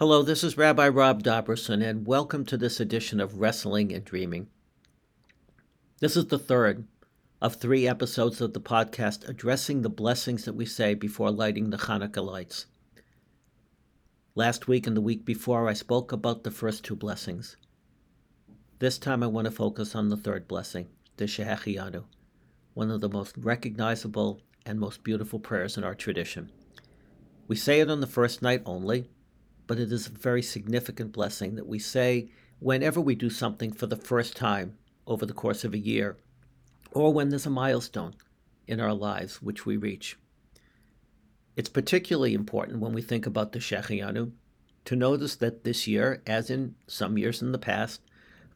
Hello, this is Rabbi Rob Dobrusin, and welcome to this edition of Wrestling and Dreaming. This is the third of three episodes of the podcast addressing the blessings that we say before lighting the Hanukkah lights. Last week and the week before, I spoke about the first two blessings. This time, I want to focus on the third blessing, the Shehechianu, one of the most recognizable and most beautiful prayers in our tradition. We say it on the first night only but it is a very significant blessing that we say whenever we do something for the first time over the course of a year, or when there's a milestone in our lives which we reach. It's particularly important when we think about the Shechianu to notice that this year, as in some years in the past,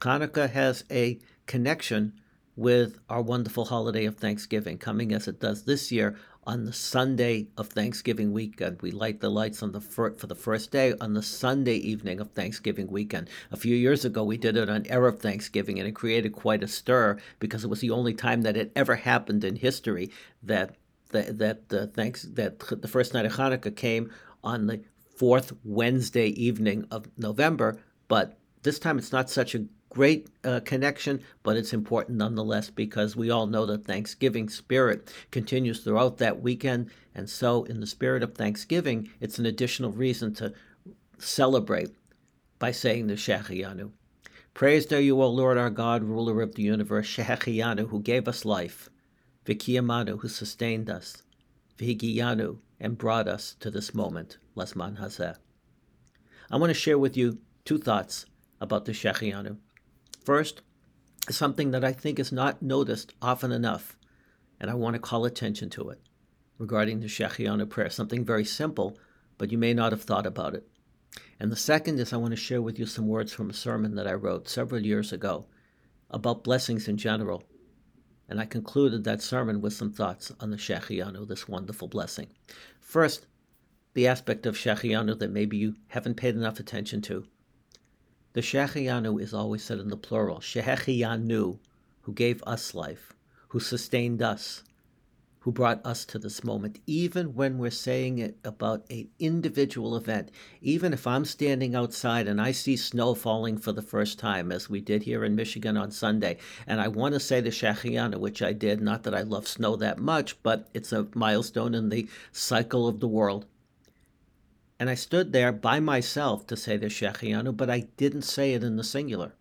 Hanukkah has a connection with our wonderful holiday of Thanksgiving, coming as it does this year on the Sunday of Thanksgiving weekend. We light the lights on the fir- for the first day on the Sunday evening of Thanksgiving weekend. A few years ago, we did it on Erev Thanksgiving, and it created quite a stir because it was the only time that it ever happened in history that that that the thanks that the first night of Hanukkah came on the fourth Wednesday evening of November. But this time, it's not such a great uh, connection, but it's important nonetheless because we all know the Thanksgiving spirit continues throughout that weekend. And so, in the spirit of Thanksgiving, it's an additional reason to celebrate by saying the Shechianu. Praised are you, O Lord our God, ruler of the universe, Shechianu, who gave us life, Vikiyamanu, who sustained us, Vigiyanu, and brought us to this moment, Lasman Hazeh. I want to share with you two thoughts about the Shechianu. First, something that I think is not noticed often enough, and I want to call attention to it regarding the Shechianu prayer, something very simple, but you may not have thought about it. And the second is I want to share with you some words from a sermon that I wrote several years ago about blessings in general. And I concluded that sermon with some thoughts on the Shechianu, this wonderful blessing. First, the aspect of Shechianu that maybe you haven't paid enough attention to. The Shechianu is always said in the plural. Shechianu, who gave us life, who sustained us, who brought us to this moment. Even when we're saying it about an individual event, even if I'm standing outside and I see snow falling for the first time, as we did here in Michigan on Sunday, and I want to say the Shechianu, which I did, not that I love snow that much, but it's a milestone in the cycle of the world. And I stood there by myself to say the Shechianu, but I didn't say it in the singular.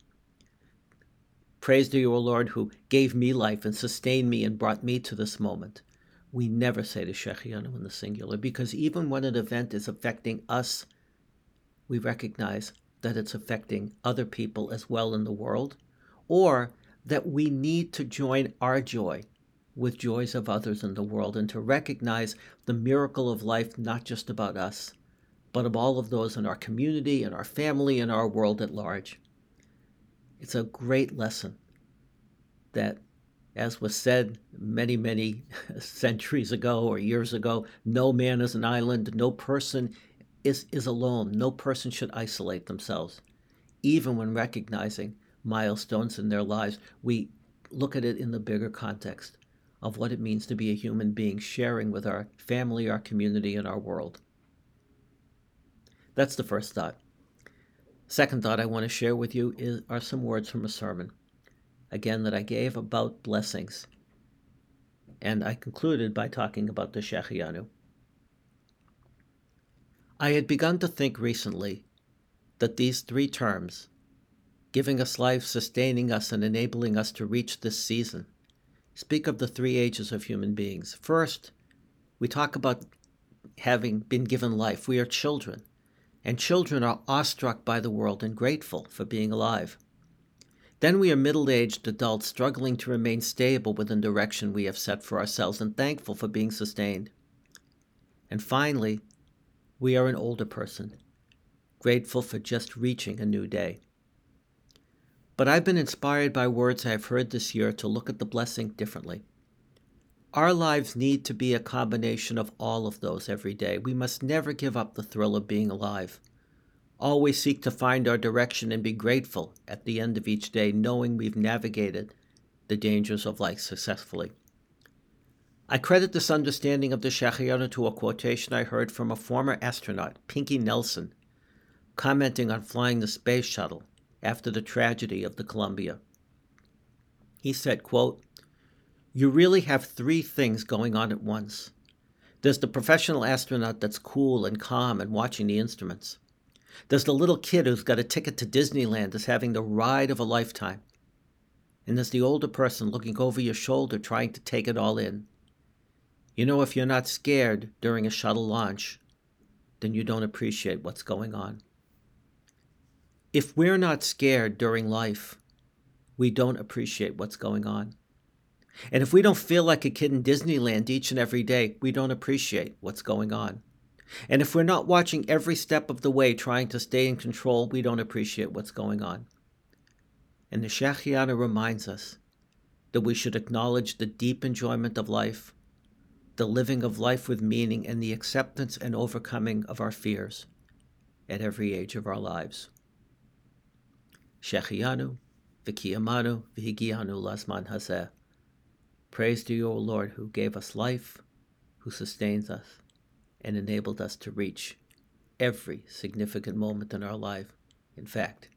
Praise to you, O Lord, who gave me life and sustained me and brought me to this moment. We never say the Shechianu in the singular because even when an event is affecting us, we recognize that it's affecting other people as well in the world, or that we need to join our joy with joys of others in the world and to recognize the miracle of life not just about us, but of all of those in our community, in our family, in our world at large. It's a great lesson that, as was said many, many centuries ago or years ago, no man is an island, no person is, is alone, no person should isolate themselves. Even when recognizing milestones in their lives, we look at it in the bigger context of what it means to be a human being, sharing with our family, our community, and our world. That's the first thought. Second thought I want to share with you is, are some words from a sermon, again, that I gave about blessings. And I concluded by talking about the Shechianu. I had begun to think recently that these three terms, giving us life, sustaining us, and enabling us to reach this season, speak of the three ages of human beings. First, we talk about having been given life. We are children and children are awestruck by the world and grateful for being alive. Then we are middle aged adults struggling to remain stable within the direction we have set for ourselves and thankful for being sustained. And finally, we are an older person, grateful for just reaching a new day. But I've been inspired by words I've heard this year to look at the blessing differently. Our lives need to be a combination of all of those every day. We must never give up the thrill of being alive. Always seek to find our direction and be grateful at the end of each day, knowing we've navigated the dangers of life successfully. I credit this understanding of the Shechianu to a quotation I heard from a former astronaut, Pinky Nelson, commenting on flying the space shuttle after the tragedy of the Columbia. He said, quote, You really have three things going on at once. There's the professional astronaut that's cool and calm and watching the instruments. There's the little kid who's got a ticket to Disneyland that's having the ride of a lifetime. And there's the older person looking over your shoulder trying to take it all in. You know, if you're not scared during a shuttle launch, then you don't appreciate what's going on. If we're not scared during life, we don't appreciate what's going on. And if we don't feel like a kid in Disneyland each and every day, we don't appreciate what's going on. And if we're not watching every step of the way trying to stay in control, we don't appreciate what's going on. And the Shehecheyanu reminds us that we should acknowledge the deep enjoyment of life, the living of life with meaning, and the acceptance and overcoming of our fears at every age of our lives. Shehecheyanu, V'kiyamanu, V'higianu Lasman Hazeh. Praise to you, O Lord, who gave us life, who sustains us and enabled us to reach every significant moment in our life. In fact,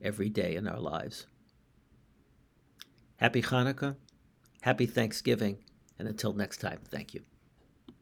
every day in our lives. Happy Hanukkah, happy Thanksgiving, and until next time, thank you.